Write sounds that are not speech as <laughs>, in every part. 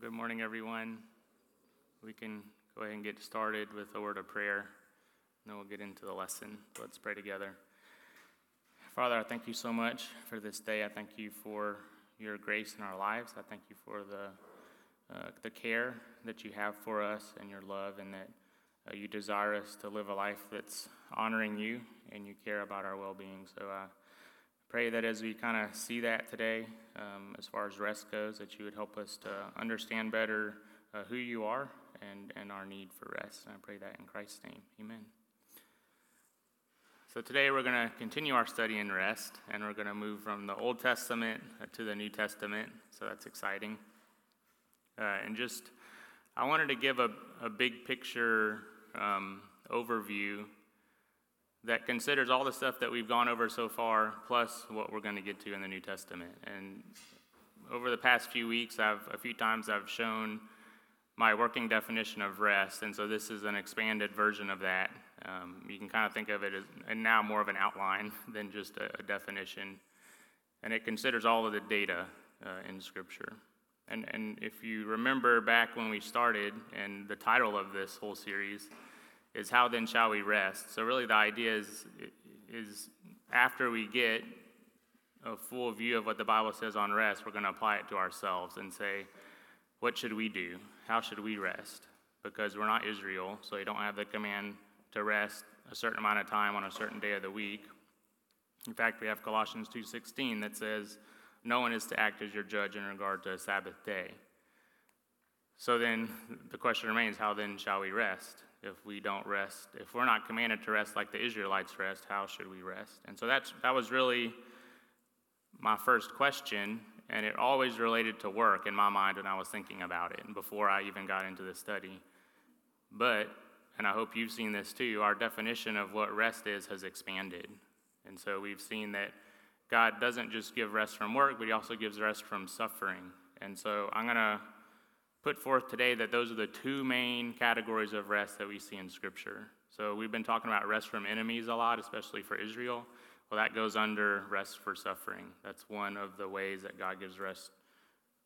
Good morning, everyone. We can go ahead and get started with a word of prayer, and then we'll get into the lesson. Let's pray together. Father, I thank you so much for this day. I thank you for your grace in our lives. I thank you for the, uh, the care that you have for us and your love, and that uh, you desire us to live a life that's honoring you and you care about our well being. So I pray that as we kind of see that today, um, as far as rest goes, that you would help us to understand better uh, who you are and, and our need for rest. And I pray that in Christ's name. Amen. So today we're going to continue our study in rest, and we're going to move from the Old Testament to the New Testament. So that's exciting. Uh, and just, I wanted to give a, a big picture um, overview that considers all the stuff that we've gone over so far, plus what we're going to get to in the New Testament. And over the past few weeks, I've a few times I've shown my working definition of rest, and so this is an expanded version of that. Um, you can kind of think of it as, and now more of an outline <laughs> than just a, a definition, and it considers all of the data uh, in Scripture. And, and if you remember back when we started, and the title of this whole series is how then shall we rest? So really the idea is is after we get a full view of what the Bible says on rest, we're going to apply it to ourselves and say, what should we do? How should we rest? Because we're not Israel, so they don't have the command to rest a certain amount of time on a certain day of the week. In fact, we have Colossians 2:16 that says, "No one is to act as your judge in regard to a Sabbath day." So then the question remains, how then shall we rest? If we don't rest. If we're not commanded to rest like the Israelites rest, how should we rest? And so that's, that was really my first question, and it always related to work in my mind when I was thinking about it and before I even got into the study. But, and I hope you've seen this too, our definition of what rest is has expanded. And so we've seen that God doesn't just give rest from work, but He also gives rest from suffering. And so I'm going to put forth today that those are the two main categories of rest that we see in Scripture. So we've been talking about rest from enemies a lot, especially for Israel. Well, that goes under rest for suffering. That's one of the ways that God gives rest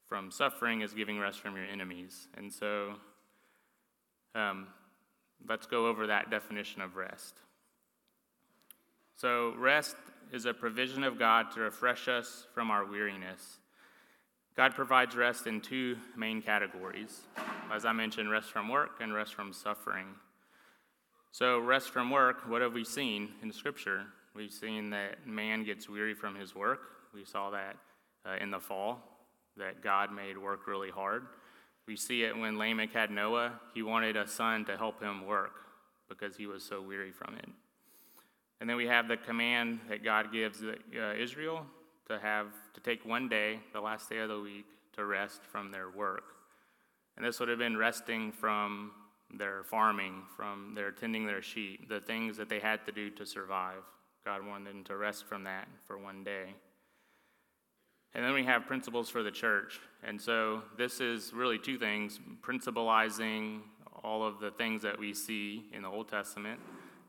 from suffering is giving rest from your enemies. And so um, let's go over that definition of rest. So, rest is a provision of God to refresh us from our weariness. God provides rest in two main categories. As I mentioned, rest from work and rest from suffering. So, rest from work, what have we seen in Scripture? We've seen that man gets weary from his work. We saw that uh, in the fall, that God made work really hard. We see it when Lamech had Noah. He wanted a son to help him work because he was so weary from it. And then we have the command that God gives uh, Israel to have to take one day, the last day of the week, to rest from their work. And this would have been resting from their farming, from their tending their sheep, the things that they had to do to survive. God wanted them to rest from that for one day. And then we have principles for the church. And so this is really two things principalizing all of the things that we see in the Old Testament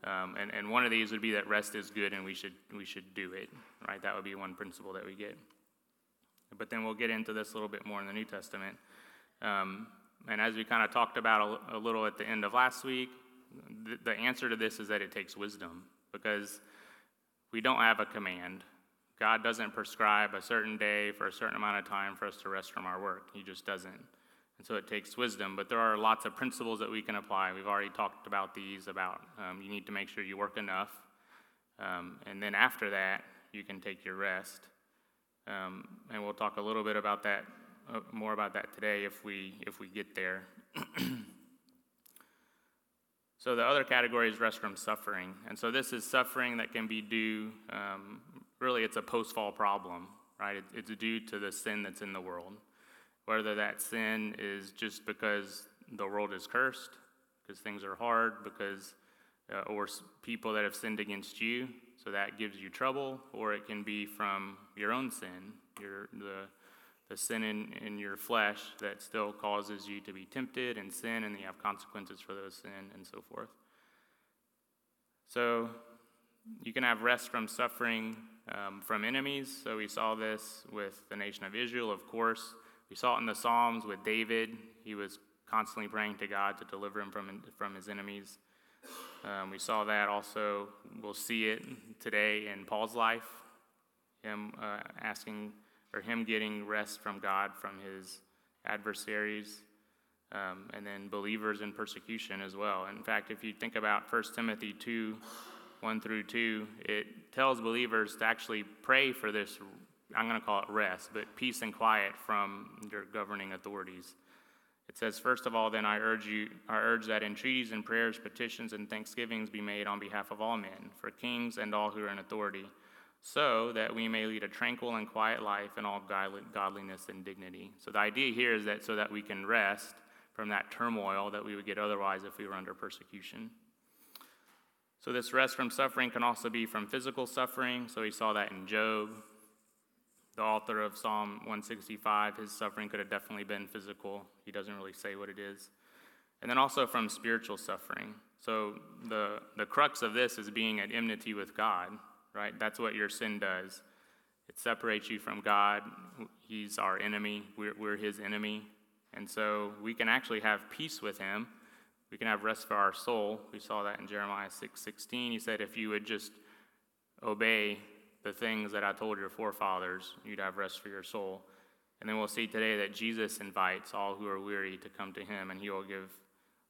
um, and, and one of these would be that rest is good and we should, we should do it, right? That would be one principle that we get. But then we'll get into this a little bit more in the New Testament. Um, and as we kind of talked about a, a, little at the end of last week, the, the answer to this is that it takes wisdom because we don't have a command. God doesn't prescribe a certain day for a certain amount of time for us to rest from our work. He just doesn't. And so it takes wisdom, but there are lots of principles that we can apply. We've already talked about these about um, you need to make sure you work enough. Um, and then after that, you can take your rest. Um, and we'll talk a little bit about that, uh, more about that today if we, if we get there. <clears throat> so the other category is rest from suffering. And so this is suffering that can be due, um, really, it's a post fall problem, right? It, it's due to the sin that's in the world whether that sin is just because the world is cursed, because things are hard, because uh, or people that have sinned against you, so that gives you trouble, or it can be from your own sin, your the the sin in, in your flesh that still causes you to be tempted and sin, and you have consequences for those sin and so forth. So you can have rest from suffering um, from enemies. So we saw this with the nation of Israel, of course. We saw it in the Psalms with David. He was constantly praying to God to deliver him from, from his enemies. Um, we saw that also. We'll see it today in Paul's life, him uh, asking or him getting rest from God from his adversaries, um, and then believers in persecution as well. In fact, if you think about 1 Timothy 2 1 through 2, it tells believers to actually pray for this, I'm going to call it rest, but peace and quiet from their governing authorities. It says, First of all, then I urge you, I urge that entreaties and prayers, petitions, and thanksgivings be made on behalf of all men, for kings and all who are in authority, so that we may lead a tranquil and quiet life in all godliness and dignity. So the idea here is that so that we can rest from that turmoil that we would get otherwise if we were under persecution. So this rest from suffering can also be from physical suffering. So we saw that in Job. The author of Psalm 165, his suffering could have definitely been physical. He doesn't really say what it is. And then also from spiritual suffering. So the, the crux of this is being at enmity with God, right? That's what your sin does. It separates you from God. He's our enemy, we're, we're his enemy. And so we can actually have peace with him. We can have rest for our soul. We saw that in Jeremiah 6 16. He said, If you would just obey the things that I told your forefathers, you'd have rest for your soul. And then we'll see today that Jesus invites all who are weary to come to him, and he will give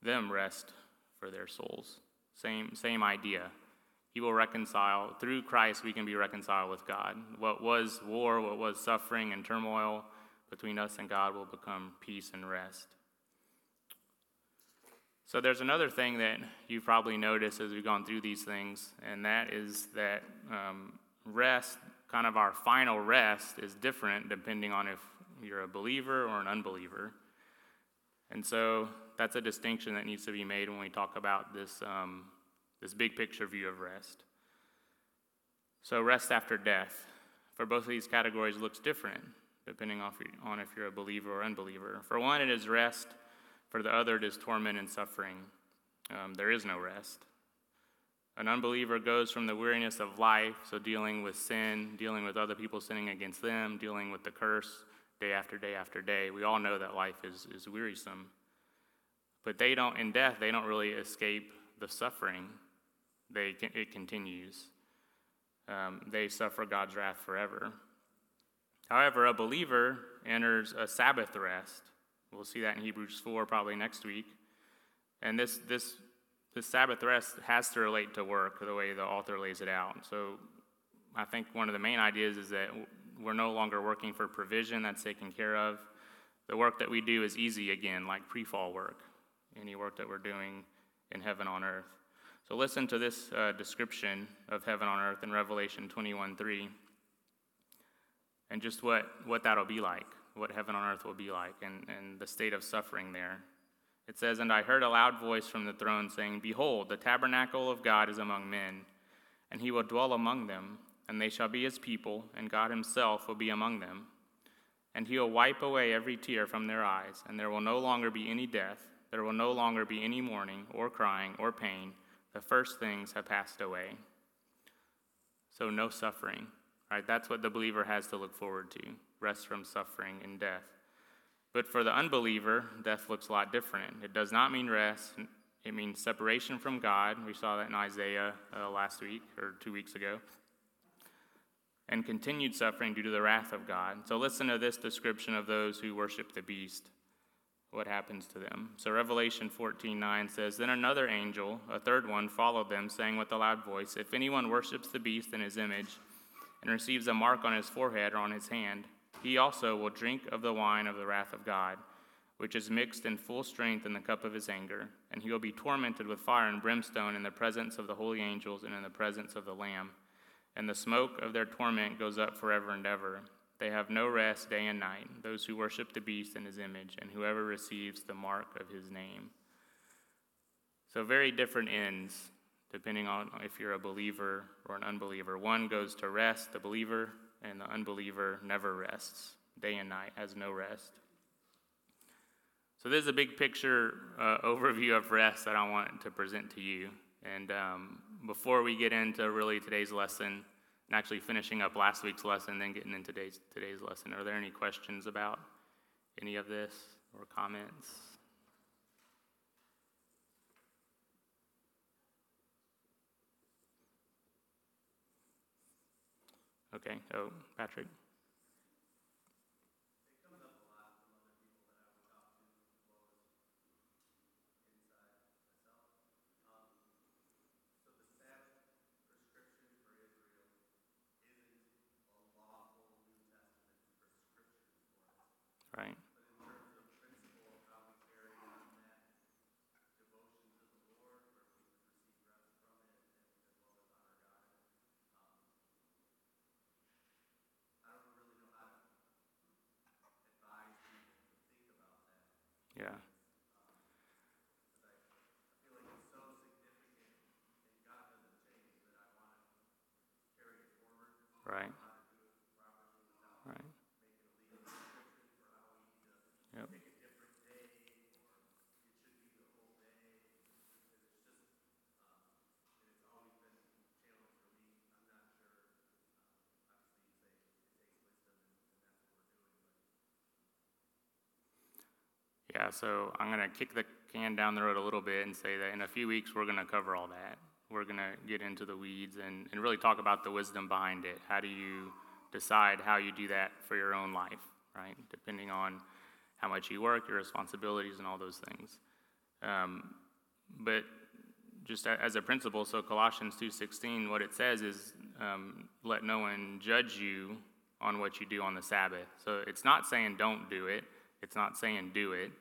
them rest for their souls. Same, same idea. He will reconcile. Through Christ, we can be reconciled with God. What was war, what was suffering and turmoil between us and God will become peace and rest. So, there's another thing that you've probably noticed as we've gone through these things, and that is that um, rest, kind of our final rest, is different depending on if you're a believer or an unbeliever. And so that's a distinction that needs to be made when we talk about this, um, this big picture view of rest. So, rest after death for both of these categories looks different depending on if you're a believer or unbeliever. For one, it is rest. For the other, it is torment and suffering. Um, there is no rest. An unbeliever goes from the weariness of life, so dealing with sin, dealing with other people sinning against them, dealing with the curse day after day after day. We all know that life is, is wearisome. But they don't, in death, they don't really escape the suffering. They, it continues. Um, they suffer God's wrath forever. However, a believer enters a Sabbath rest. We'll see that in Hebrews 4 probably next week. And this, this the Sabbath rest has to relate to work the way the author lays it out. So I think one of the main ideas is that we're no longer working for provision that's taken care of. The work that we do is easy again, like pre fall work, any work that we're doing in heaven on earth. So listen to this uh, description of heaven on earth in Revelation 21 3, and just what, what that'll be like, what heaven on earth will be like, and, and the state of suffering there. It says, And I heard a loud voice from the throne saying, Behold, the tabernacle of God is among men, and he will dwell among them, and they shall be his people, and God himself will be among them. And he will wipe away every tear from their eyes, and there will no longer be any death, there will no longer be any mourning, or crying, or pain. The first things have passed away. So, no suffering, right? That's what the believer has to look forward to rest from suffering and death. But for the unbeliever, death looks a lot different. It does not mean rest, it means separation from God. We saw that in Isaiah uh, last week or two weeks ago. And continued suffering due to the wrath of God. So listen to this description of those who worship the beast. What happens to them? So Revelation 14 9 says, Then another angel, a third one, followed them, saying with a loud voice, If anyone worships the beast in his image and receives a mark on his forehead or on his hand, he also will drink of the wine of the wrath of God, which is mixed in full strength in the cup of his anger, and he will be tormented with fire and brimstone in the presence of the holy angels and in the presence of the Lamb. And the smoke of their torment goes up forever and ever. They have no rest day and night, those who worship the beast in his image, and whoever receives the mark of his name. So, very different ends depending on if you're a believer or an unbeliever. One goes to rest, the believer, and the unbeliever never rests. Day and night has no rest. So, this is a big picture uh, overview of rest that I want to present to you. And um, before we get into really today's lesson, and actually finishing up last week's lesson, then getting into today's, today's lesson, are there any questions about any of this or comments? Okay, oh, Patrick. Right. Yeah. Right. Right. Yep. Yeah, so I'm going to kick the can down the road a little bit and say that in a few weeks we're going to cover all that. We're going to get into the weeds and, and really talk about the wisdom behind it. How do you decide how you do that for your own life, right? Depending on how much you work, your responsibilities, and all those things. Um, but just as a principle, so Colossians 2:16, what it says is, um, "Let no one judge you on what you do on the Sabbath." So it's not saying don't do it. It's not saying do it.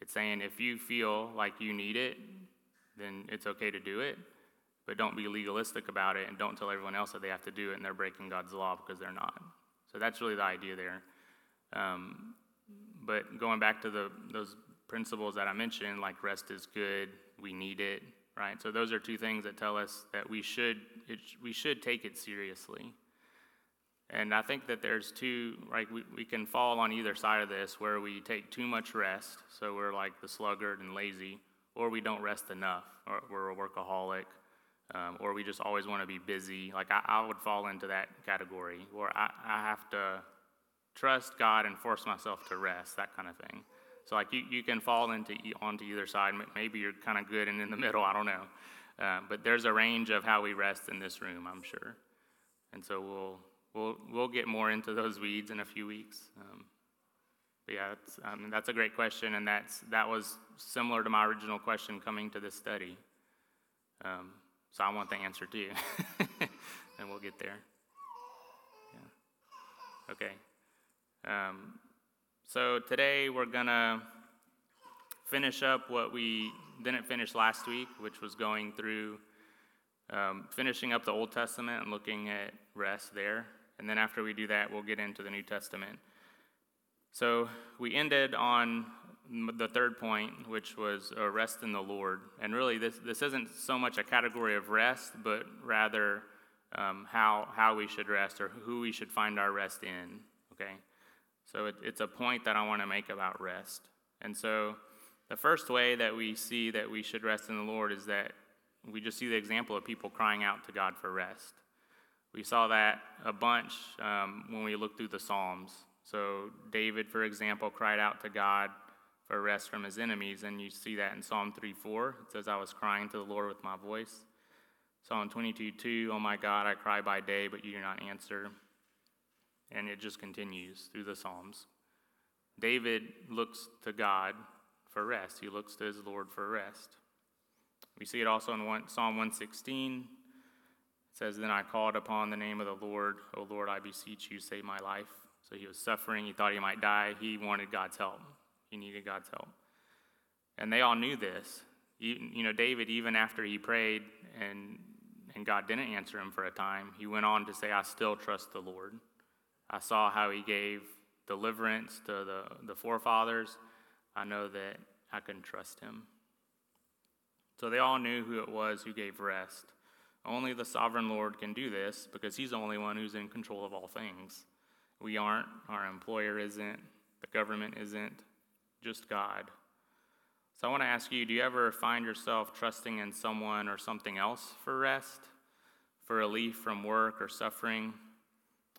It's saying if you feel like you need it, then it's okay to do it. But don't be legalistic about it and don't tell everyone else that they have to do it and they're breaking God's law because they're not. So that's really the idea there. Um, but going back to the those principles that I mentioned, like rest is good, we need it, right? So those are two things that tell us that we should it, we should take it seriously. And I think that there's two, like we, we can fall on either side of this where we take too much rest, so we're like the sluggard and lazy, or we don't rest enough, or we're a workaholic, um, or we just always want to be busy. Like I, I would fall into that category where I, I have to trust God and force myself to rest, that kind of thing. So like you, you can fall into onto either side. Maybe you're kind of good and in the <laughs> middle. I don't know, uh, but there's a range of how we rest in this room, I'm sure. And so we'll we'll we'll get more into those weeds in a few weeks. Um, but yeah, that's, mean, that's a great question, and that's that was similar to my original question coming to this study. Um, so I want the answer too, <laughs> and we'll get there. Yeah. Okay. Um, so today we're gonna finish up what we didn't finish last week, which was going through um, finishing up the Old Testament and looking at rest there. And then after we do that, we'll get into the New Testament. So we ended on the third point, which was uh, rest in the Lord. And really, this, this isn't so much a category of rest, but rather um, how, how we should rest or who we should find our rest in. Okay? So it, it's a point that I want to make about rest. And so the first way that we see that we should rest in the Lord is that we just see the example of people crying out to God for rest. We saw that a bunch um, when we looked through the Psalms. So, David, for example, cried out to God for rest from his enemies, and you see that in Psalm 3 4. It says, I was crying to the Lord with my voice. Psalm 22 2, Oh my God, I cry by day, but you do not answer. And it just continues through the Psalms. David looks to God for rest, he looks to his Lord for rest. We see it also in Psalm 116. Says, Then I called upon the name of the Lord. O Lord, I beseech you, save my life. So he was suffering. He thought he might die. He wanted God's help. He needed God's help. And they all knew this. You know, David, even after he prayed and, and God didn't answer him for a time, he went on to say, I still trust the Lord. I saw how he gave deliverance to the, the forefathers. I know that I can trust him. So they all knew who it was who gave rest. Only the sovereign Lord can do this because he's the only one who's in control of all things. We aren't, our employer isn't, the government isn't, just God. So I want to ask you do you ever find yourself trusting in someone or something else for rest, for relief from work or suffering?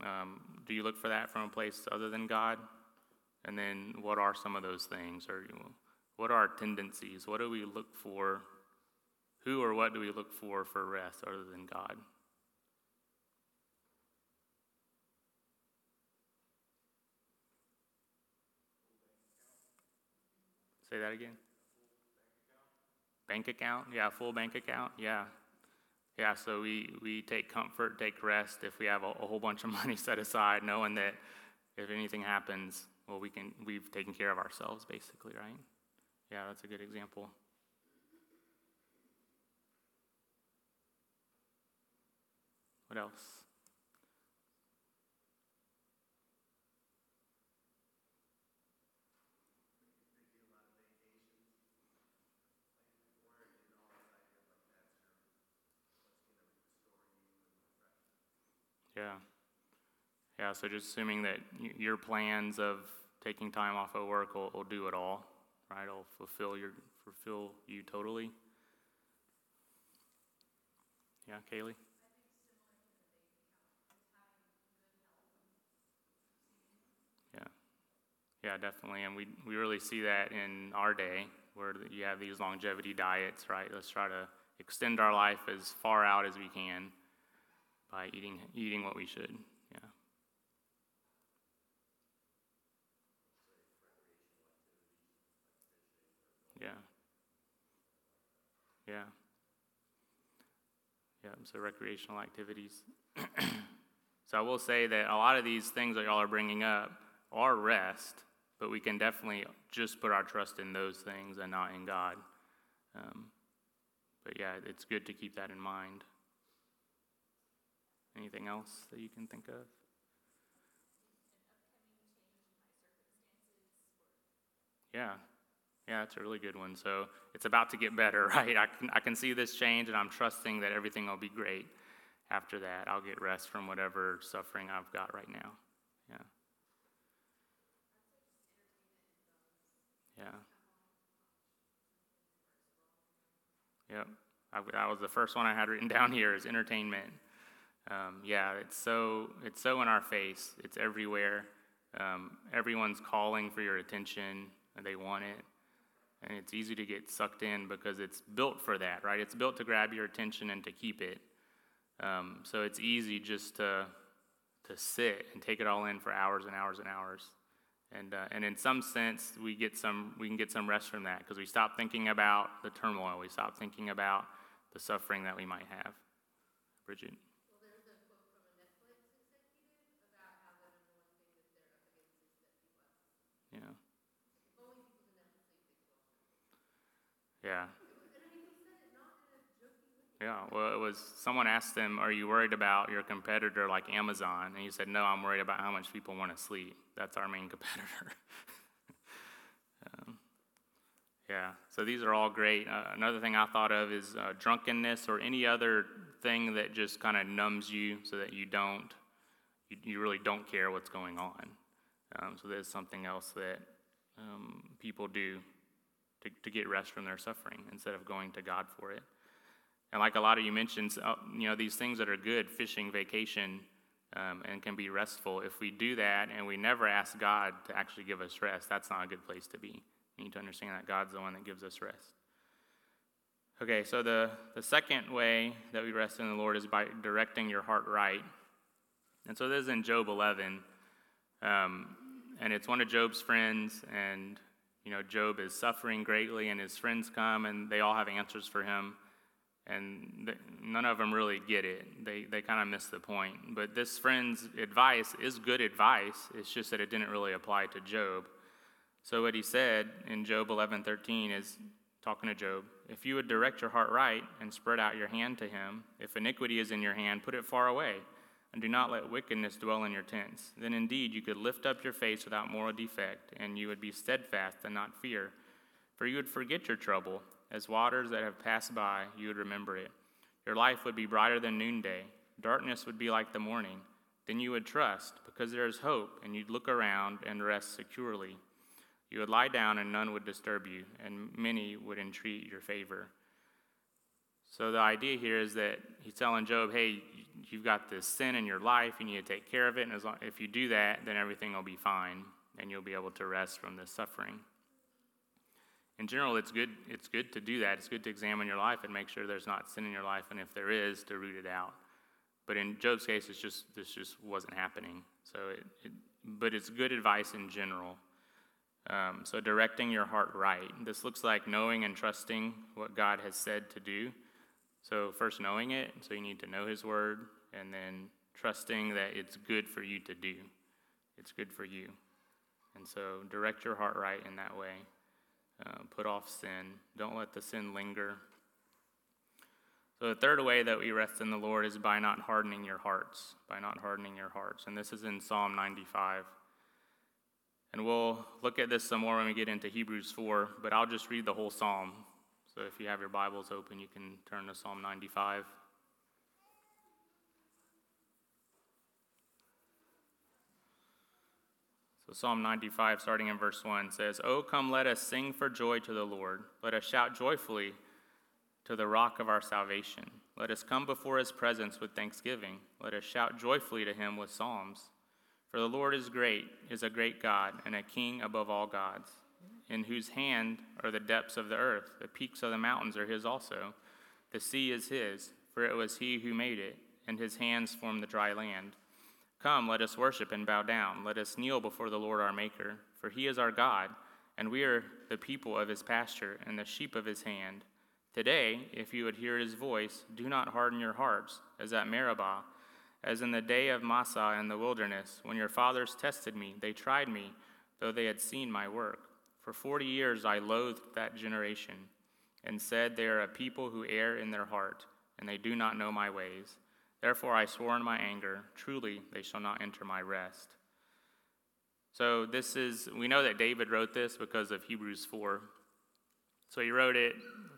Um, do you look for that from a place other than God? And then what are some of those things? Or what are our tendencies? What do we look for? Who or what do we look for for rest other than God? Say that again. Bank account? Yeah, full bank account? Yeah. Yeah, so we, we take comfort, take rest if we have a, a whole bunch of <laughs> money set aside, knowing that if anything happens, well, we can, we've taken care of ourselves, basically, right? Yeah, that's a good example. What else? Yeah. Yeah, so just assuming that your plans of taking time off of work will, will do it all, right? It'll fulfill your fulfill you totally. Yeah, Kaylee? Yeah. Yeah, definitely. And we, we really see that in our day where you have these longevity diets, right? Let's try to extend our life as far out as we can by eating, eating what we should. Yeah. Yeah. Yeah. Yeah, so recreational activities. <clears throat> so I will say that a lot of these things that y'all are bringing up are rest, but we can definitely just put our trust in those things and not in God. Um, but yeah, it's good to keep that in mind. Anything else that you can think of? Yeah, yeah, that's a really good one. So it's about to get better, <laughs> right? I can, I can see this change, and I'm trusting that everything will be great. After that, I'll get rest from whatever suffering I've got right now. Yeah. Yep. I, that was the first one I had written <laughs> down here is entertainment. Um, yeah, it's so it's so in our face. It's everywhere. Um, everyone's calling for your attention, and they want it. And it's easy to get sucked in because it's built for that, right? It's built to grab your attention and to keep it. Um, so it's easy just to to sit and take it all in for hours and hours and hours. And uh, and in some sense, we get some we can get some rest from that because we stop thinking about the turmoil. We stop thinking about the suffering that we might have. Bridget. Yeah. Yeah. Yeah, well, it was someone asked him, Are you worried about your competitor like Amazon? And he said, No, I'm worried about how much people want to sleep. That's our main <laughs> competitor. um, yeah, so these are all great. Uh, another thing I thought of is uh, drunkenness or any other thing that just kind of numbs you so that you don't, you, you really don't care what's going on. Um, so there's something else that um, people do to, to get rest from their suffering instead of going to God for it. And like a lot of you mentioned, uh, you know, these things that are good, fishing, vacation, um, and can be restful, if we do that and we never ask God to actually give us rest, that's not a good place to be. We need to understand that God's the one that gives us rest. Okay, so the, the second way that we rest in the Lord is by directing your heart right. And so this is in Job 11. Um, and it's one of Job's friends, and you know, Job is suffering greatly, and his friends come and they all have answers for him and th- none of them really get it. They, they kind of miss the point. But this friend's advice is good advice. It's just that it didn't really apply to Job. So what he said in Job 11:13 is talking to Job, if you would direct your heart right and spread out your hand to him, if iniquity is in your hand, put it far away, and do not let wickedness dwell in your tents. Then indeed you could lift up your face without moral defect, and you would be steadfast and not fear. For you would forget your trouble as waters that have passed by, you would remember it. Your life would be brighter than noonday. Darkness would be like the morning. Then you would trust, because there is hope, and you'd look around and rest securely. You would lie down, and none would disturb you, and many would entreat your favor. So the idea here is that he's telling Job, hey, you've got this sin in your life, you need to take care of it, and long, if you do that, then everything will be fine. and you'll be able to rest from this suffering. In general, it's good, it's good to do that. It's good to examine your life and make sure there's not sin in your life, and if there is, to root it out. But in Job's case, it's just this just wasn't happening. So, it, it but it's good advice in general. Um, so, directing your heart right. This looks like knowing and trusting what God has said to do. So, first knowing it, so you need to know His word, and then trusting that it's good for you to do. It's good for you. And so, direct your heart right in that way. Uh, put off sin. Don't let the sin linger. So, the third way that we rest in the Lord is by not hardening your hearts. By not hardening your hearts. And this is in Psalm 95. And we'll look at this some more when we get into Hebrews 4, but I'll just read the whole psalm. So, if you have your Bibles open, you can turn to Psalm 95. So Psalm 95, starting in verse 1, says, Oh, come, let us sing for joy to the Lord. Let us shout joyfully to the rock of our salvation. Let us come before his presence with thanksgiving. Let us shout joyfully to him with psalms. For the Lord is great, is a great God, and a king above all gods, in whose hand are the depths of the earth. The peaks of the mountains are his also. The sea is his, for it was he who made it, and his hands formed the dry land. Come, let us worship and bow down. Let us kneel before the Lord our Maker, for he is our God, and we are the people of his pasture and the sheep of his hand. Today, if you would hear his voice, do not harden your hearts, as at Meribah, as in the day of Massah in the wilderness, when your fathers tested me. They tried me, though they had seen my work. For forty years I loathed that generation, and said, They are a people who err in their heart, and they do not know my ways. Therefore I swore in my anger, truly they shall not enter my rest. So this is, we know that David wrote this because of Hebrews 4. So he wrote it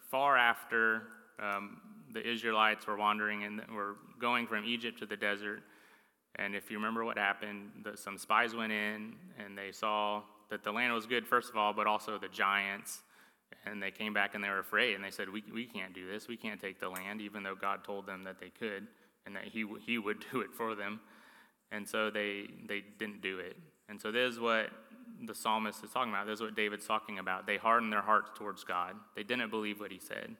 far after um, the Israelites were wandering and were going from Egypt to the desert. And if you remember what happened, the, some spies went in and they saw that the land was good, first of all, but also the giants. And they came back and they were afraid and they said, We, we can't do this. We can't take the land, even though God told them that they could and that he, he would do it for them. And so they, they didn't do it. And so this is what the psalmist is talking about. This is what David's talking about. They hardened their hearts towards God, they didn't believe what he said.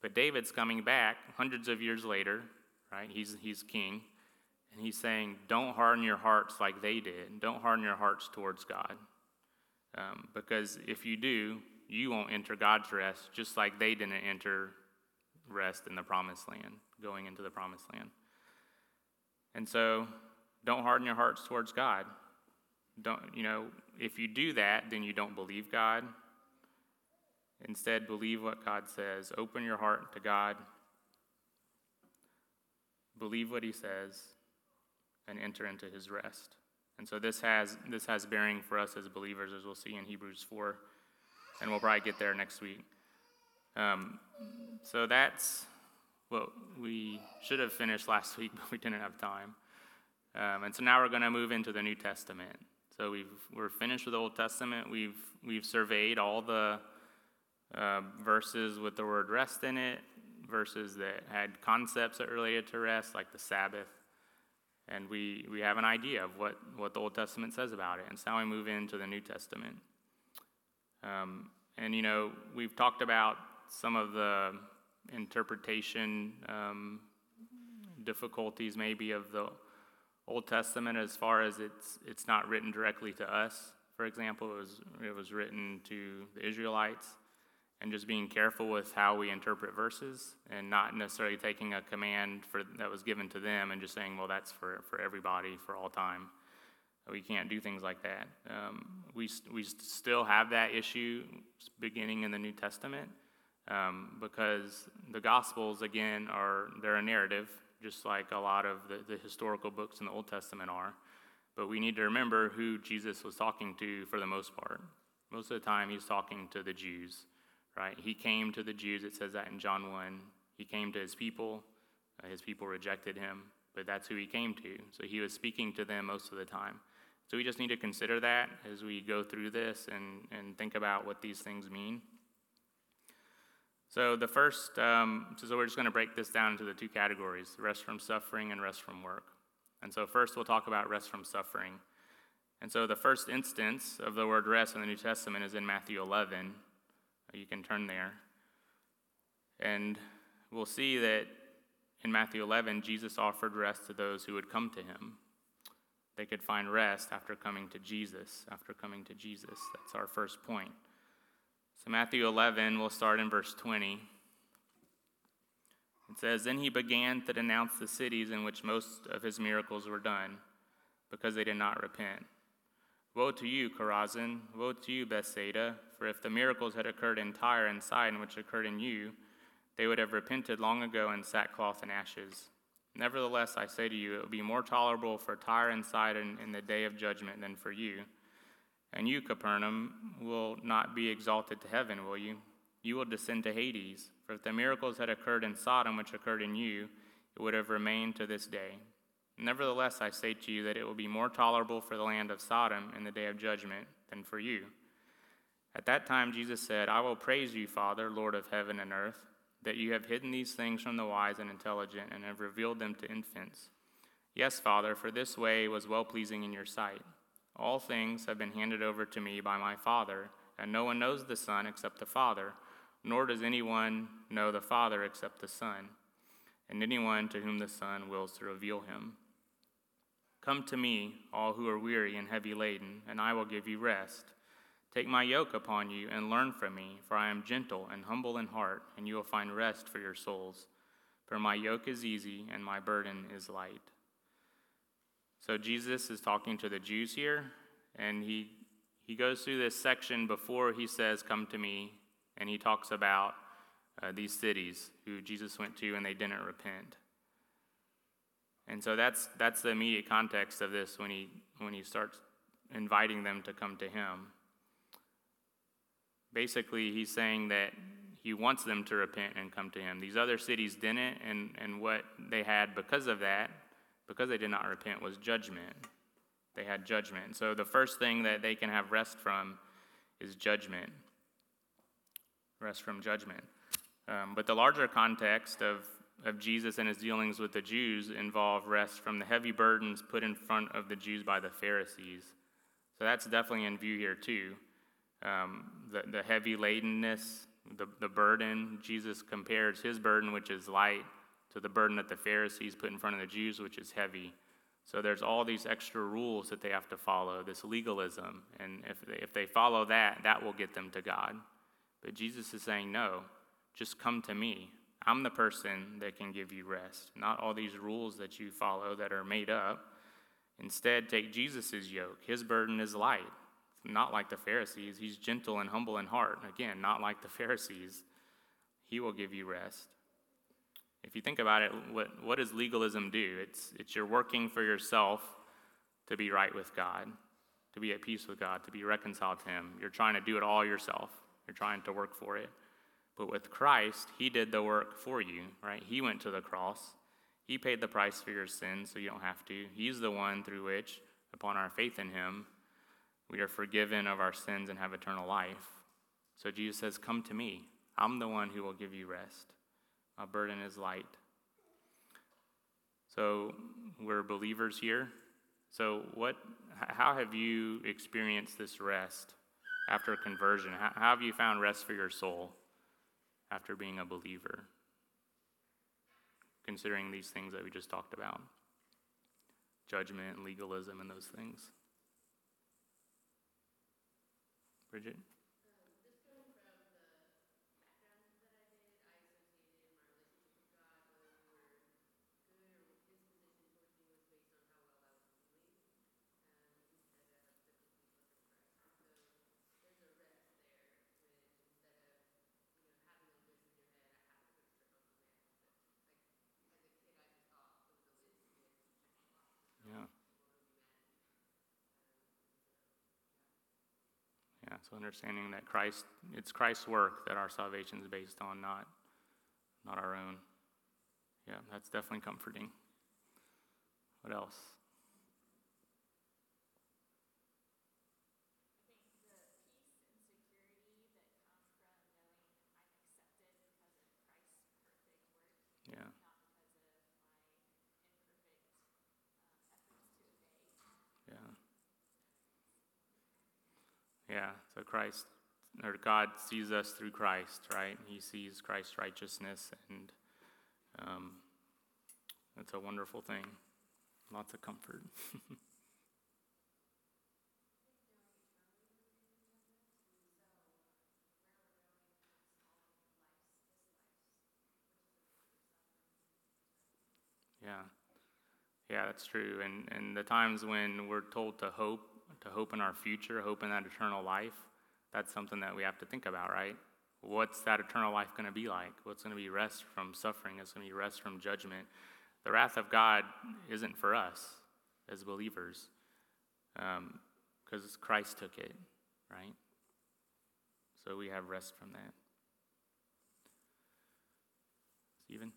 But David's coming back hundreds of years later, right? He's, he's king. And he's saying, don't harden your hearts like they did. Don't harden your hearts towards God. Um, because if you do, you won't enter God's rest, just like they didn't enter rest in the promised land, going into the promised land. And so, don't harden your hearts towards God. Don't, you know, if you do that, then you don't believe God. Instead, believe what God says. Open your heart to God. Believe what He says, and enter into His rest. And so this has this has bearing for us as believers, as we'll see in Hebrews four, and we'll probably get there next week. Um, so that's what we should have finished last week, <laughs> but we didn't have time. Um, and so now we're going to move into the New Testament. So we've, we're finished with the Old Testament. We've, we've surveyed all the uh, verses with the word rest in it, verses that had concepts that related to rest, like the Sabbath. And we, we have an idea of what, what the Old Testament says about it. And so now we move into the New Testament. Um, and, you know, we've talked about some of the interpretation um, difficulties, maybe, of the Old Testament as far as it's, it's not written directly to us. For example, it was, it was written to the Israelites, and just being careful with how we interpret verses and not necessarily taking a command for, that was given to them and just saying, well, that's for, for everybody for all time. We can't do things like that. Um, we, we still have that issue beginning in the New Testament um, because the Gospels, again, are they're a narrative, just like a lot of the, the historical books in the Old Testament are. But we need to remember who Jesus was talking to for the most part. Most of the time, he's talking to the Jews, right? He came to the Jews, it says that in John 1. He came to his people, uh, his people rejected him, but that's who he came to. So he was speaking to them most of the time. So we just need to consider that as we go through this and, and think about what these things mean. So the first, um, so we're just going to break this down into the two categories: rest from suffering and rest from work. And so first, we'll talk about rest from suffering. And so the first instance of the word rest in the New Testament is in Matthew 11. You can turn there. And we'll see that in Matthew 11, Jesus offered rest to those who would come to him. They could find rest after coming to Jesus, after coming to Jesus. That's our first point. So, Matthew 11, we'll start in verse 20. It says, Then he began to denounce the cities in which most of his miracles were done, because they did not repent. Woe to you, Chorazin! Woe to you, Bethsaida! For if the miracles had occurred in Tyre and Sidon, which occurred in you, they would have repented long ago in sackcloth and ashes. Nevertheless, I say to you, it will be more tolerable for Tyre and Sidon in the day of judgment than for you. And you, Capernaum, will not be exalted to heaven, will you? You will descend to Hades. For if the miracles had occurred in Sodom, which occurred in you, it would have remained to this day. Nevertheless, I say to you that it will be more tolerable for the land of Sodom in the day of judgment than for you. At that time, Jesus said, I will praise you, Father, Lord of heaven and earth, that you have hidden these things from the wise and intelligent and have revealed them to infants. Yes, Father, for this way was well pleasing in your sight. All things have been handed over to me by my Father, and no one knows the Son except the Father, nor does anyone know the Father except the Son, and anyone to whom the Son wills to reveal him. Come to me, all who are weary and heavy laden, and I will give you rest. Take my yoke upon you and learn from me, for I am gentle and humble in heart, and you will find rest for your souls. For my yoke is easy and my burden is light. So Jesus is talking to the Jews here, and he, he goes through this section before he says, Come to me, and he talks about uh, these cities who Jesus went to and they didn't repent. And so that's, that's the immediate context of this when he, when he starts inviting them to come to him. Basically, he's saying that he wants them to repent and come to him. These other cities didn't, and, and what they had because of that, because they did not repent, was judgment. They had judgment. So the first thing that they can have rest from is judgment. Rest from judgment. Um, but the larger context of of Jesus and his dealings with the Jews involve rest from the heavy burdens put in front of the Jews by the Pharisees. So that's definitely in view here, too. Um, the, the heavy ladenness, the, the burden, Jesus compares his burden, which is light, to the burden that the Pharisees put in front of the Jews, which is heavy. So there's all these extra rules that they have to follow, this legalism. And if they, if they follow that, that will get them to God. But Jesus is saying, no, just come to me. I'm the person that can give you rest, not all these rules that you follow that are made up. Instead, take Jesus' yoke. His burden is light, not like the Pharisees. He's gentle and humble in heart. Again, not like the <laughs> Pharisees. He will give you rest. If you think about it, what, what does legalism do? It's, it's you're working for yourself to be right with God, to be at peace with God, to be reconciled to Him. You're trying to do it all yourself, you're trying to work for it. But with Christ, He did the work for you, right? He went to the cross. He paid the price for your sins, so you don't have to. He's the one through which, upon our faith in Him, we are forgiven of our sins and have eternal life. So Jesus says, Come to me. I'm the one who will give you rest. My burden is light. So we're believers here. So what how have you experienced this rest after conversion? How, how have you found rest for your soul? after being a believer, considering these things that we just talked about judgment, legalism, and those things. Bridget? So understanding that Christ, it's Christ's work that our salvation is based on, not, not our own. Yeah, that's definitely comforting. What else? Yeah, so Christ, or God sees us through Christ, right? He sees Christ's righteousness, and um, it's a wonderful thing. Lots of comfort. <laughs> Yeah. Yeah, that's true. And, and the times when we're told to hope, to hope in our future, hope in that eternal life, that's something that we have to think about, right? What's that eternal life going to be like? What's going to be rest from suffering? It's going to be rest from judgment. The wrath of God isn't for us as believers because um, Christ took it, right? So we have rest from that. Stephen?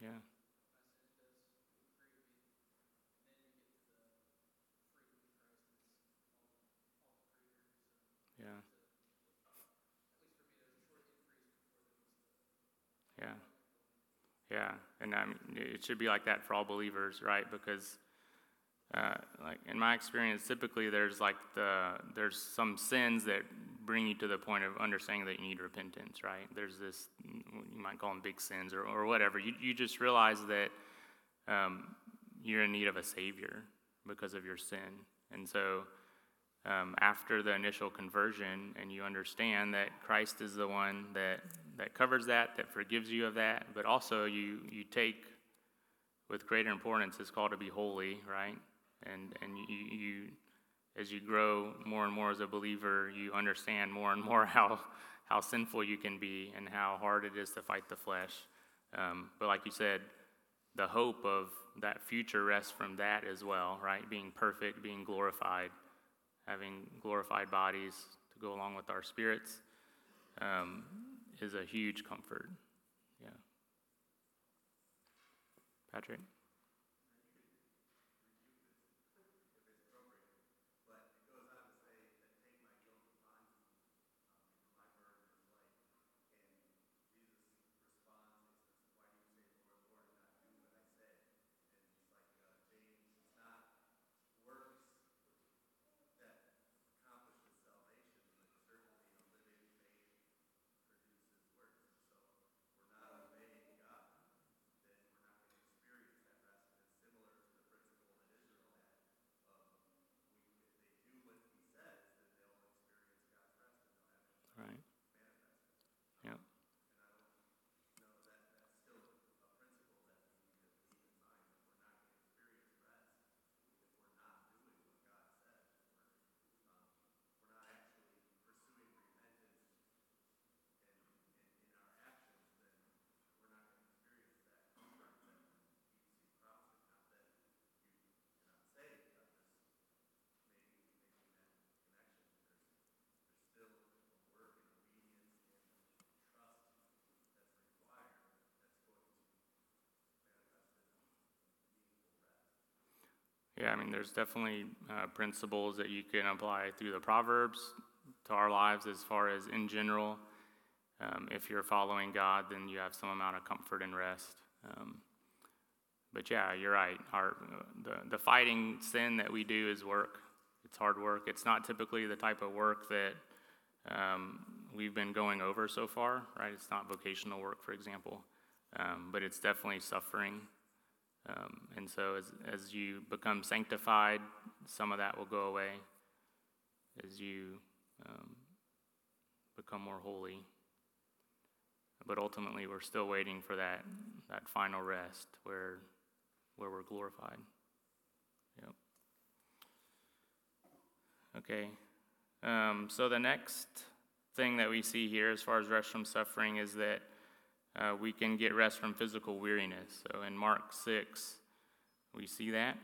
Yeah. Yeah. Yeah. Yeah. And I mean, it should be like that for all believers, right? Because, uh, like in my experience, typically there's like the there's some sins that bring you to the point of understanding that you need repentance, right? There's this, you might call them big sins or, or whatever. You, you just realize that um, you're in need of a Savior because of your sin. And so, um, after the initial conversion, and you understand that Christ is the one that, that covers that, that forgives you of that, but also you, you take with greater importance, it's called to be holy, right? And, and you, you as you grow more and more as a believer, you understand more and more <laughs> how, how sinful you can be and how hard it is to fight the flesh. Um, but like you said, the hope of that future rests from that as well, right? Being perfect, being glorified, having glorified bodies to go along with our spirits um, is a huge comfort. Yeah. Patrick? Yeah, I mean, there's definitely uh, principles that you can apply through the Proverbs to our lives as far as in general. Um, if you're following God, then you have some amount of comfort and rest. Um, but yeah, you're right. Our, the, the fighting sin that we do is work. It's hard work. It's not typically the type of work that um, we've been going over so far, right? It's not vocational work, for example, um, but it's definitely suffering um, and so, as, as you become sanctified, some of that will go away as you um, become more holy. But ultimately, we're still waiting for that, that final rest where, where we're glorified. Yep. Okay. Um, so the next thing that we see here, as far as rest from suffering, is that uh, we can get rest from physical weariness. So in Mark 6, we see that.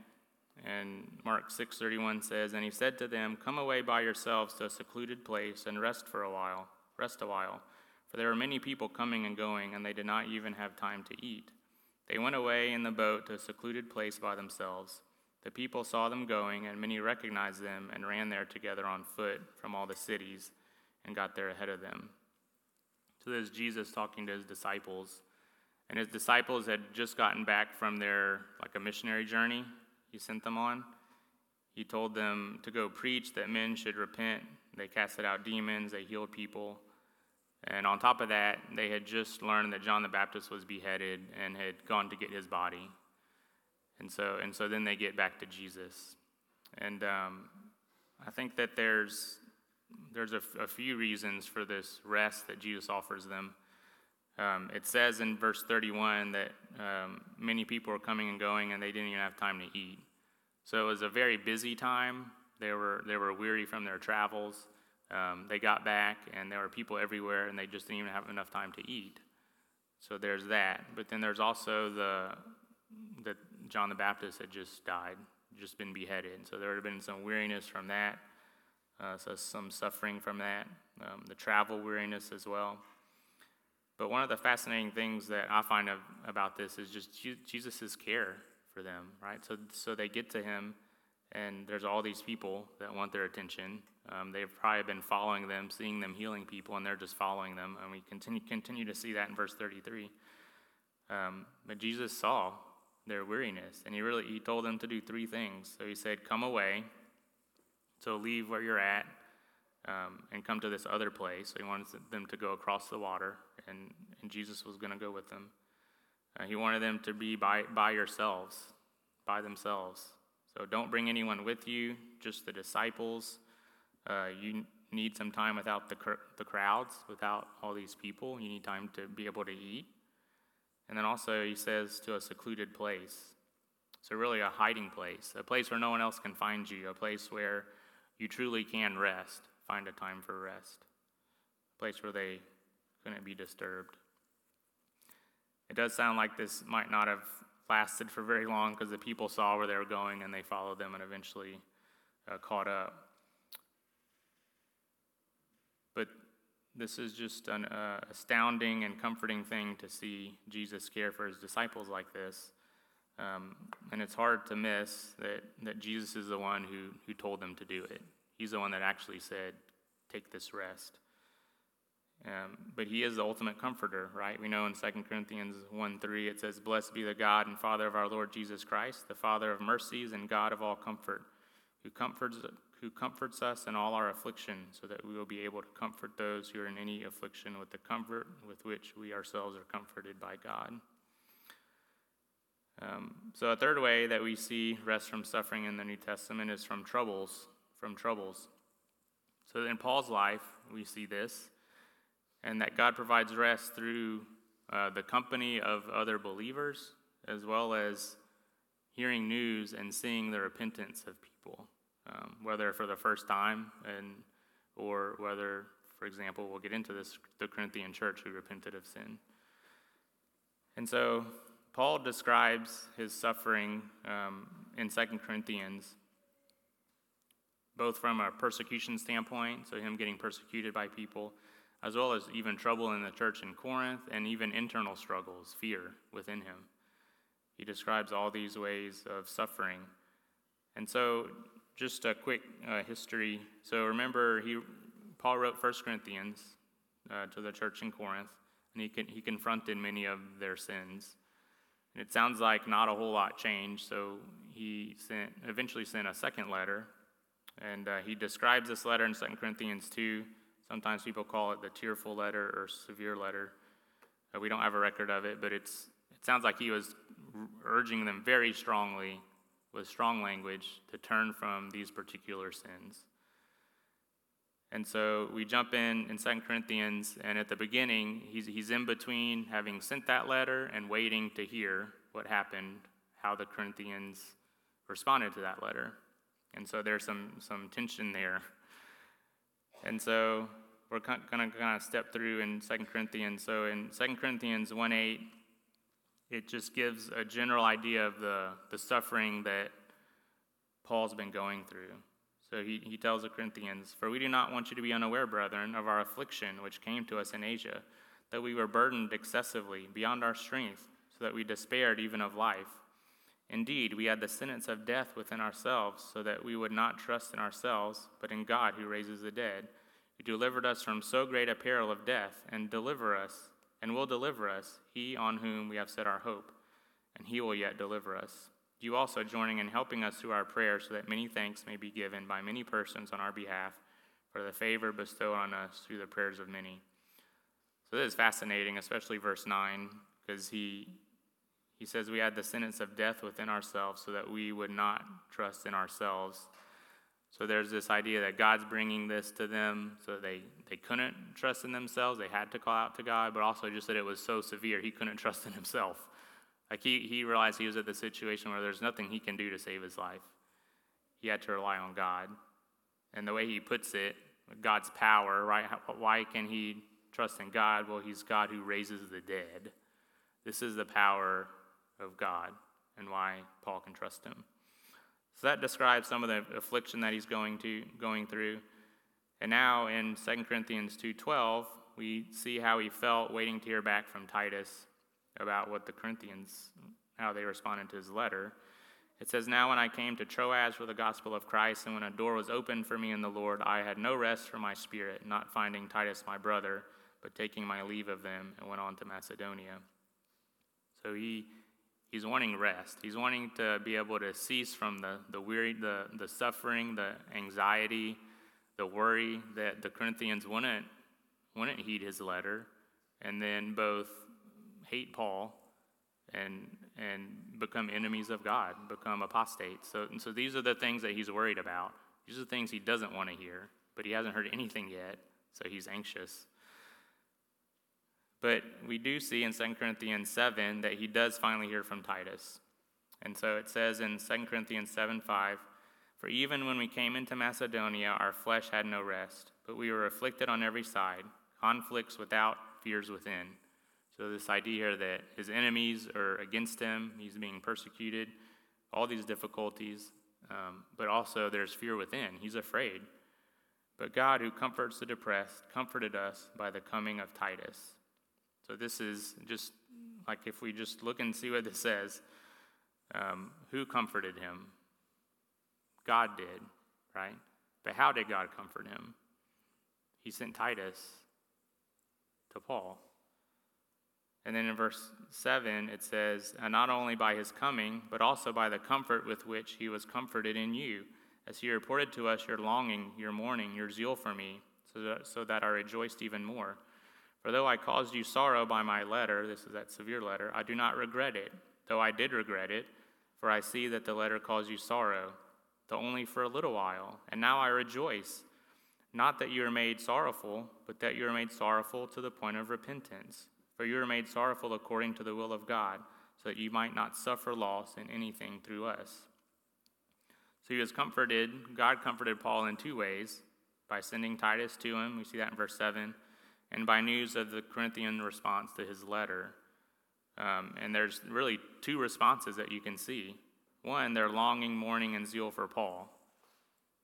And Mark 6:31 says, "And he said to them, Come away by yourselves to a secluded place and rest for a while, rest a while, for there were many people coming and going, and they did not even have time to eat. They went away in the boat to a secluded place by themselves. The people saw them going, and many recognized them and ran there together on foot from all the cities and got there ahead of them." So there's Jesus talking to his disciples. And his disciples had just gotten back from their like a missionary journey he sent them on. He told them to go preach that men should repent. They casted out demons, they healed people. And on top of that, they had just learned that John the Baptist was beheaded and had gone to get his body. And so, and so then they get back to Jesus. And um, I think that there's there's a, f- a few reasons for this rest that Jesus offers them. Um, it says in verse 31 that um, many people were coming and going and they didn't even have time to eat. So it was a very busy time. They were, they were weary from their travels. Um, they got back and there were people everywhere and they just didn't even have enough time to eat. So there's that. But then there's also the that John the Baptist had just died, just been beheaded. So there would have been some weariness from that uh, so some suffering from that, um, the travel weariness as well. But one of the fascinating things that I find of, about this is just Jesus' care for them, right? So, so they get to him, and there's all these people that want their attention. Um, they've probably been following them, seeing them healing people, and they're just following them. And we continue, continue to see that in verse 33. Um, but Jesus saw their weariness, and he really he told them to do three things. So he said, "Come away." So leave where you're at um, and come to this other place. So he wanted them to go across the water, and, and Jesus was going to go with them. Uh, he wanted them to be by, by yourselves, by themselves. So don't bring anyone with you, just the disciples. Uh, you need some time without the, the crowds, without all these people. You need time to be able to eat. And then also, he says to a secluded place. So, really, a hiding place, a place where no one else can find you, a place where you truly can rest, find a time for rest, a place where they couldn't be disturbed. It does sound like this might not have lasted for very long because the people saw where they were going and they followed them and eventually uh, caught up. But this is just an uh, astounding and comforting thing to see Jesus care for his disciples like this. Um, and it's hard to miss that, that Jesus is the one who, who told them to do it. He's the one that actually said, Take this rest. Um, but he is the ultimate comforter, right? We know in 2 Corinthians 1 3, it says, Blessed be the God and Father of our Lord Jesus Christ, the Father of mercies and God of all comfort, who comforts, who comforts us in all our affliction, so that we will be able to comfort those who are in any affliction with the comfort with which we ourselves are comforted by God. Um, so, a third way that we see rest from suffering in the New Testament is from troubles. From troubles. So, in Paul's life, we see this, and that God provides rest through uh, the company of other believers, as well as hearing news and seeing the repentance of people, um, whether for the first time and or whether, for example, we'll get into this, the Corinthian church who repented of sin. And so Paul describes his suffering um, in 2 Corinthians, both from a persecution standpoint, so him getting persecuted by people, as well as even trouble in the church in Corinth, and even internal struggles, fear within him. He describes all these ways of suffering. And so, just a quick uh, history. So, remember, he, Paul wrote 1 Corinthians uh, to the church in Corinth, and he, he confronted many of their sins. And it sounds like not a whole lot changed, so he sent, eventually sent a second letter. And uh, he describes this letter in 2 Corinthians 2. Sometimes people call it the tearful letter or severe letter. Uh, we don't have a record of it, but it's, it sounds like he was urging them very strongly with strong language to turn from these particular sins. And so we jump in in 2 Corinthians, and at the beginning, he's, he's in between having sent that letter and waiting to hear what happened, how the Corinthians responded to that letter. And so there's some, some tension there. And so we're going to kind of step through in 2 Corinthians. So in 2 Corinthians 1 8, it just gives a general idea of the, the suffering that Paul's been going through. So he, he tells the Corinthians, For we do not want you to be unaware, brethren, of our affliction which came to us in Asia, that we were burdened excessively, beyond our strength, so that we despaired even of life. Indeed, we had the sentence of death within ourselves, so that we would not trust in ourselves, but in God who raises the dead, who delivered us from so great a peril of death, and deliver us, and will deliver us, he on whom we have set our hope, and he will yet deliver us you also joining in helping us through our prayers so that many thanks may be given by many persons on our behalf for the favor bestowed on us through the prayers of many. So this is fascinating, especially verse 9, because he, he says we had the sentence of death within ourselves so that we would not trust in ourselves. So there's this idea that God's bringing this to them so they, they couldn't trust in themselves. They had to call out to God, but also just that it was so severe, he couldn't <laughs> trust in himself. Like he, he realized he was at the situation where there's nothing he can do to save his life. He had to rely on God. And the way he puts it, God's power, right? Why can he trust in God? Well, he's God who raises the dead. This is the power of God and why Paul can trust him. So that describes some of the affliction that he's going to going through. And now in 2 Corinthians 2:12, we see how he felt waiting to hear back from Titus about what the Corinthians, how they responded to his letter. It says, Now when I came to Troas for the gospel of Christ, and when a door was opened for me in the Lord, I had no rest for my spirit, not finding Titus my brother, but taking my leave of them, and went on to Macedonia. So he he's wanting rest. He's wanting to be able to cease from the, the weary, the, the suffering, the anxiety, the worry that the Corinthians wouldn't, wouldn't heed his letter, and then both hate Paul and and become enemies of God, become apostates. So, so these are the things that he's worried about. These are the things he doesn't want to hear, but he hasn't heard anything yet, so he's anxious. But we do see in 2 Corinthians 7 that he does finally hear from Titus. And so it says in 2 Corinthians 7 5, For even when we came into Macedonia, our flesh had no rest, but we were afflicted on every side, conflicts without, fears within. So, this idea here that his enemies are against him, he's being persecuted, all these difficulties, um, but also there's fear within. He's afraid. But God, who comforts the depressed, comforted us by the coming of Titus. So, this is just like if we just look and see what this says um, who comforted him? God did, right? But how did God comfort him? He sent Titus to Paul. And then in verse 7, it says, And not only by his coming, but also by the comfort with which he was comforted in you, as he reported to us your longing, your mourning, your zeal for me, so that, so that I rejoiced even more. For though I caused you sorrow by my letter, this is that severe letter, I do not regret it, though I did regret it, for I see that the letter caused you sorrow, though only for a little while. And now I rejoice, not that you are made sorrowful, but that you are made sorrowful to the point of repentance for you are made sorrowful according to the will of God, so that you might not suffer loss in anything through us. So he was comforted, God comforted Paul in two ways by sending Titus to him, we see that in verse 7, and by news of the Corinthian response to his letter. Um, and there's really two responses that you can see. One, their longing, mourning, and zeal for Paul.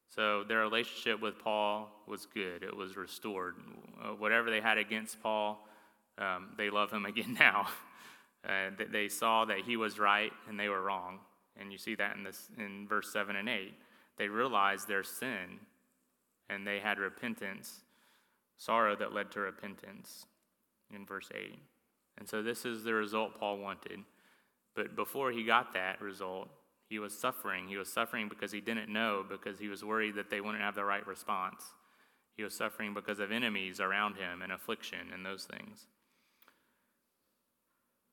So their relationship with Paul was good, it was restored. Uh, whatever they had against Paul, um, they love him <laughs> again now. Uh, they saw that he was right and they were wrong. And you see that in, this, in verse 7 and 8. They realized their sin and they had repentance, sorrow that led to repentance in verse 8. And so this is the result Paul wanted. But before he got that result, he was suffering. He was suffering because he didn't know, because he was worried that they wouldn't have the right response. He was suffering because of enemies around him and affliction and those things.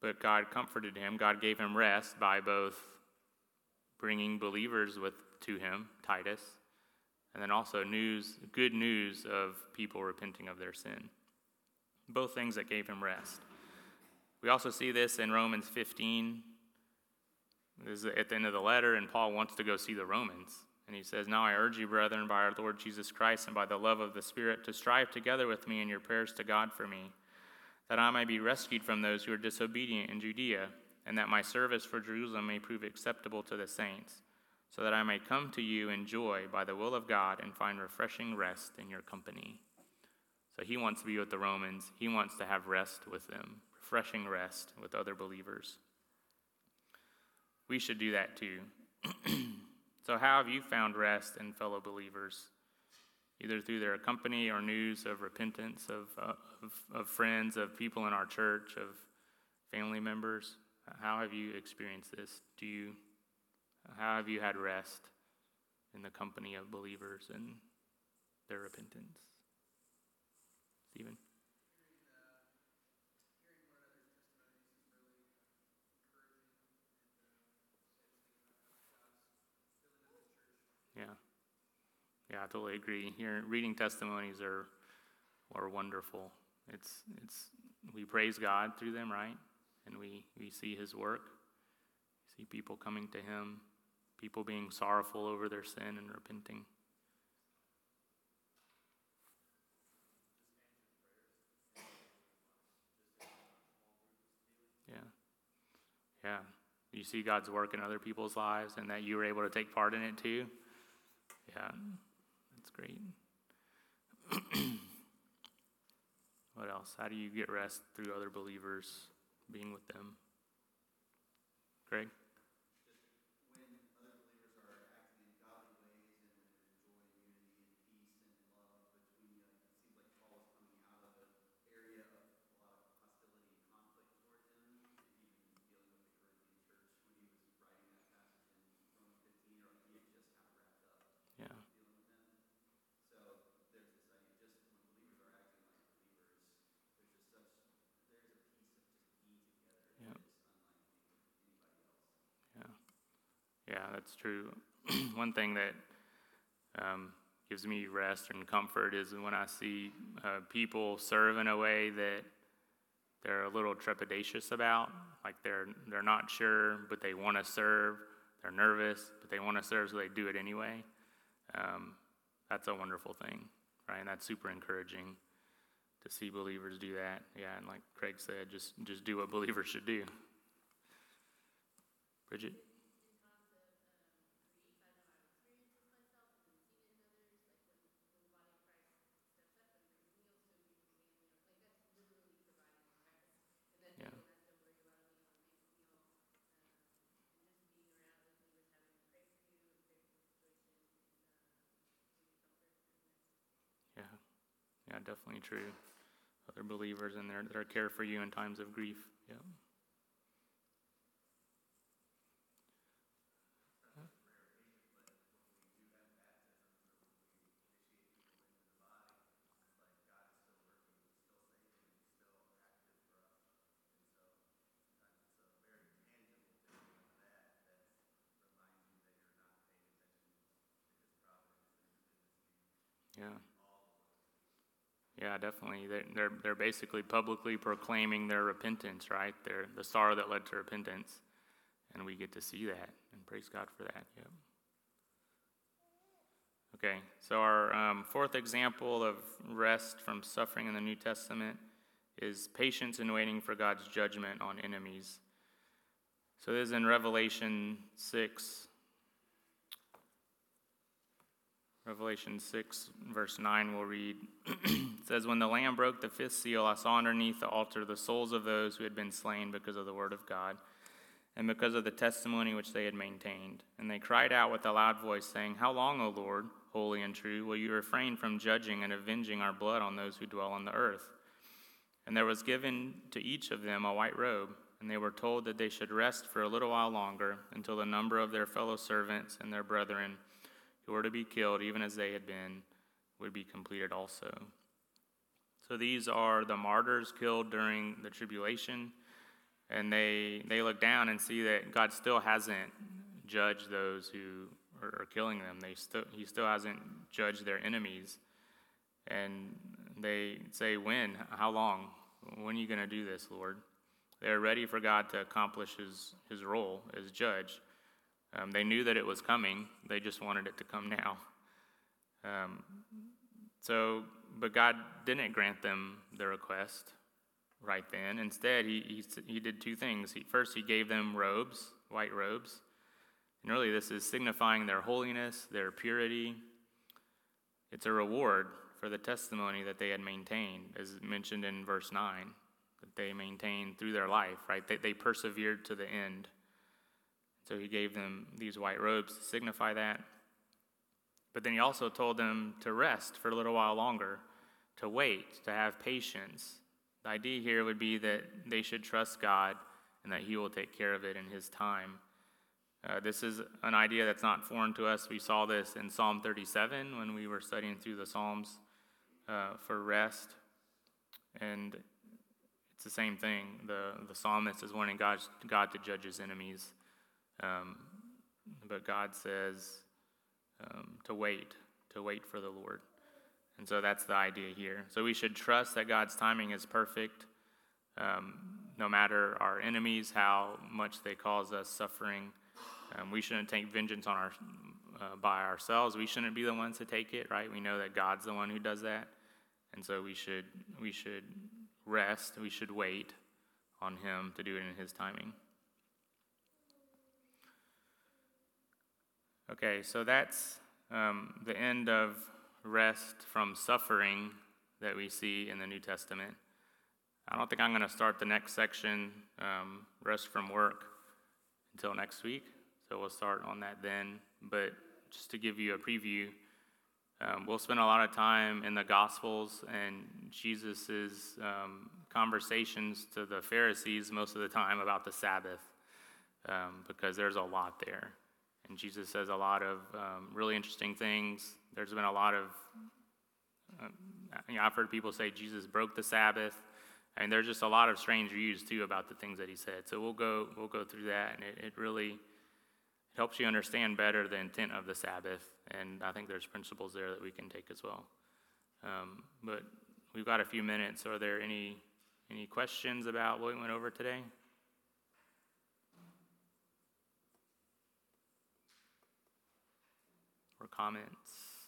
But God comforted him. God gave him rest by both bringing believers with to him, Titus, and then also news, good news of people repenting of their sin. Both things that gave him rest. We also see this in Romans 15. This is at the end of the letter, and Paul wants to go see the Romans. And he says, Now I urge you, brethren, by our Lord Jesus Christ and by the love of the Spirit, to strive together with me in your prayers to God for me, that I may be rescued from those who are disobedient in Judea, and that my service for Jerusalem may prove acceptable to the saints, so that I may come to you in joy by the will of God and find refreshing rest in your company. So he wants to be with the Romans, he wants to have rest with them, refreshing rest with other believers. We should do that too. <clears throat> So, how have you found rest in fellow believers? Either through their company or news of repentance of, uh, of, of friends, of people in our church, of family members? How have you experienced this? Do you, how have you had rest in the company of believers and their repentance? Stephen? Yeah. Yeah, I totally agree. Here, reading testimonies are are wonderful. It's it's we praise God through them, right? And we we see His work. We see people coming to Him, people being sorrowful over their sin and repenting. Yeah, yeah. You see God's work in other people's lives, and that you were able to take part in it too. Yeah, great. <clears throat> what else? How do you get rest through other believers, being with them? Greg? Yeah, that's true. <clears throat> One thing that um, gives me rest and comfort is when I see uh, people serve in a way that they're a little trepidatious about, like they're they're not sure, but they want to serve. They're nervous, but they want to serve, so they do it anyway. Um, that's a wonderful thing, right? And that's super encouraging to see believers do that. Yeah, and like Craig said, just just do what <laughs> believers should do. Bridget. Yeah, definitely true. Other believers there that are care for you in times of grief. Yeah. Yeah, definitely. They're, they're, they're basically publicly proclaiming their repentance, right? They're the sorrow that led to repentance. And we get to see that. And praise God for that. Yep. Okay, so our um, fourth example of rest from suffering in the New Testament is patience in waiting for God's judgment on enemies. So this is in Revelation 6, Revelation 6, verse 9, we'll read. <clears throat> it says, When the Lamb broke the fifth seal, I saw underneath the altar the souls of those who had been slain because of the word of God and because of the testimony which they had maintained. And they cried out with a loud voice, saying, How long, O Lord, holy and true, will you refrain from judging and avenging our blood on those who dwell on the earth? And there was given to each of them a white robe, and they were told that they should rest for a little while longer until the number of their fellow servants and their brethren who were to be killed, even as they had been, would be completed also. So these are the martyrs killed during the tribulation, and they, they look down and see that God still hasn't judged those who are, are killing them. They still, he still hasn't judged their enemies. And they say, When? How long? When are you going to do this, Lord? They're ready for God to accomplish his, his role as judge. Um, they knew that it was coming, they just wanted it to come now. Um, so, but God didn't grant them the request right then. Instead, he, he, he did two things. He, first, he gave them robes, white robes. And really, this is signifying their holiness, their purity. It's a reward for the testimony that they had maintained, as mentioned in verse 9, that they maintained through their life, right? They, they persevered to the end. So he gave them these white robes to signify that. But then he also told them to rest for a little while longer, to wait, to have patience. The idea here would be that they should trust God and that he will take care of it in his time. Uh, this is an idea that's not foreign to us. We saw this in Psalm 37 when we were studying through the Psalms uh, for rest. And it's the same thing. The, the psalmist is wanting God, God to judge his enemies. Um, but God says um, to wait, to wait for the Lord. And so that's the idea here. So we should trust that God's timing is perfect, um, no matter our enemies, how much they cause us suffering. Um, we shouldn't take vengeance on our, uh, by ourselves. We shouldn't be the ones to take it, right? We know that God's the one who does that. And so we should, we should rest, we should wait on Him to do it in His timing. Okay, so that's um, the end of rest from suffering that we see in the New Testament. I don't think I'm going to start the next section, um, rest from work, until next week. So we'll start on that then. But just to give you a preview, um, we'll spend a lot of time in the Gospels and Jesus' um, conversations to the Pharisees most of the time about the Sabbath um, because there's a lot there. And Jesus says a lot of um, really interesting things. There's been a lot of, uh, you know, I've heard people say Jesus broke the Sabbath. And there's just a lot of strange views too about the things that he said. So we'll go we'll go through that, and it, it really it helps you understand better the intent of the Sabbath. And I think there's principles there that we can take as well. Um, but we've got a few minutes. Are there any any questions about what we went over today? Or comments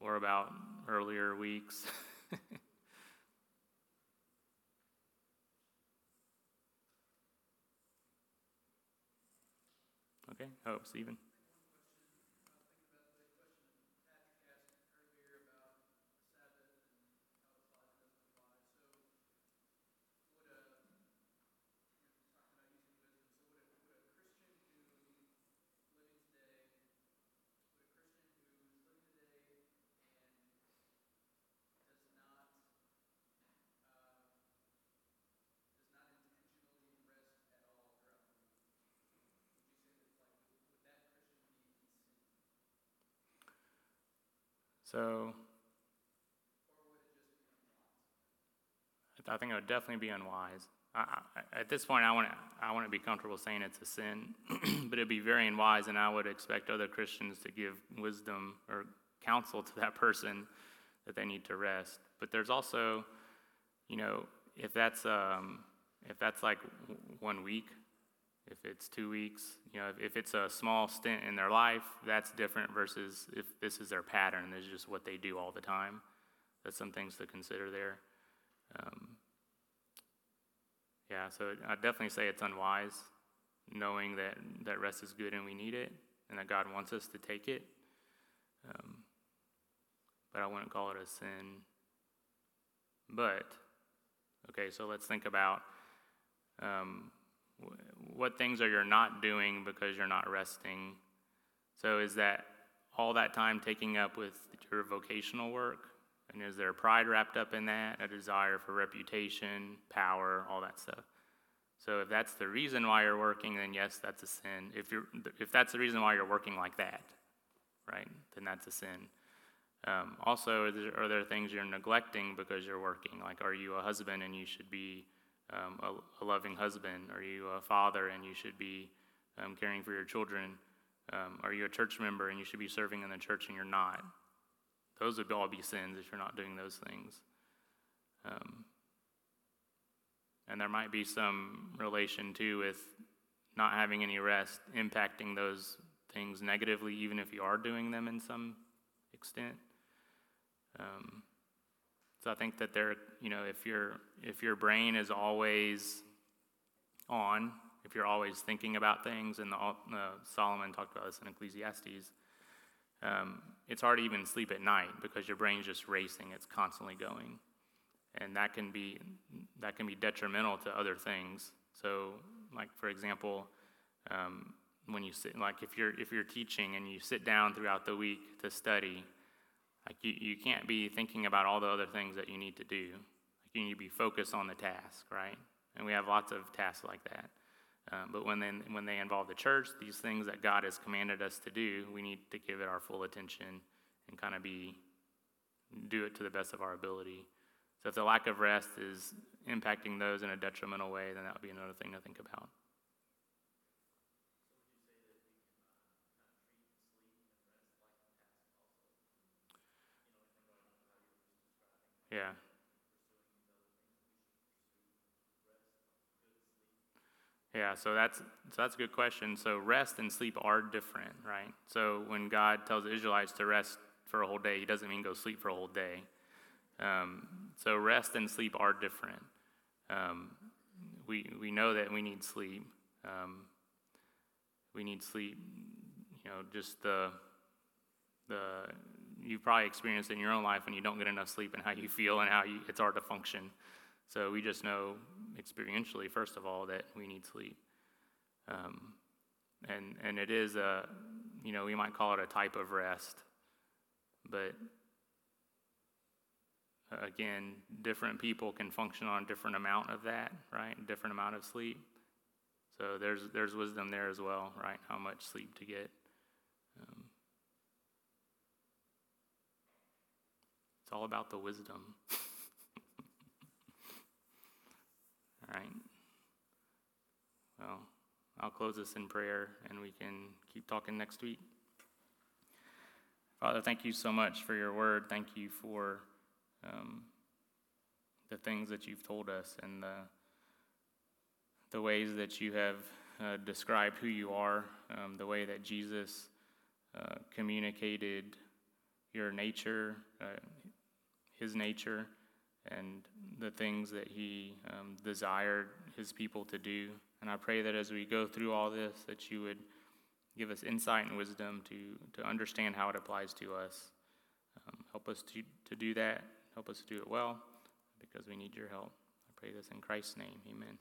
or about earlier weeks. <laughs> okay, oh, Stephen. So I think it would definitely be unwise. I, I, at this point, I want to I want to be comfortable saying it's a sin, <clears throat> but it'd be very unwise, and I would expect other Christians to give wisdom or counsel to that <laughs> person that they need to rest. But there's also, you know, if that's um, if that's like one week if it's two weeks, you know, if, if, it's a small stint in their life, that's different versus if this is their pattern, this is just what they do all the time. That's some things to consider there. Um, yeah, so I'd definitely say it's unwise, knowing that, that rest is good and we need it, and that God wants us to take it. Um, but I wouldn't call it a sin. But, okay, so let's think about um, what things are you not doing because you're not resting? So is that all that time taking up with your vocational work? And is there pride wrapped up in that? A desire for reputation, power, all that stuff? So if that's the reason why you're working, then yes, that's a sin. If you're if that's the reason why you're working like that, right, then that's a sin. Um, also, are there, are there things you're neglecting because you're working? Like, are you a husband and you should be um, a, a, loving husband? Are you a father and you should be um, caring for your children? Um, are you a church member and you should be serving in the church and you're not? Those would all be sins if you're not doing those things. Um, and there might be some relation too with not having any rest impacting those things negatively, even if you are doing them in some extent. Um, so I think that there, you know, if your if your brain is always on, if you're always thinking about things, and the, uh, Solomon talked about this in Ecclesiastes, um, it's hard to even sleep at night because your brain's just racing; it's constantly going, and that can be that can be detrimental to other things. So, like for example, um, when you sit, like if you're if you're teaching and you sit down throughout the week to study, like you, you can't be thinking about all the other things that you need to do. Like you need to be focused on the task, right? And we have lots of tasks like that. Um, but when they, when they involve the church, these things that God has commanded us to do, we need to give it our full attention and kind of be do it to the best of our ability. So if the lack of rest is impacting those in a detrimental way, then that would be another thing to think about. Yeah. Yeah, so that's so that's a good question. So rest and sleep are different, right? So when God tells the Israelites to rest for a whole day, He doesn't mean go sleep for a whole day. Um, so rest and sleep are different. Um, we we know that we need sleep. Um, we need sleep. You know, just the the you've probably experienced in your own life when you don't get enough sleep and how you feel and how you, it's hard to function. So we just know experientially, first of all, that we need sleep. Um, and, and it is a, you know, we might call it a type of rest, but again, different people can function on a different amount of that, right? Different amount of sleep. So there's, there's wisdom there as well, right? How much sleep to get. It's all about the wisdom. <laughs> all right. Well, I'll close this in prayer and we can keep talking next week. Father, thank you so much for your word. Thank you for um, the things that you've told us and the, the ways that you have uh, described who you are, um, the way that Jesus uh, communicated your nature, uh, his nature and the things that he um, desired his people to do. And I pray that as we go through all this, that you would give us insight and wisdom to, to understand how it applies to us. Um, help us to, to do that. Help us to do it well because we need your help. I pray this in Christ's name. Amen.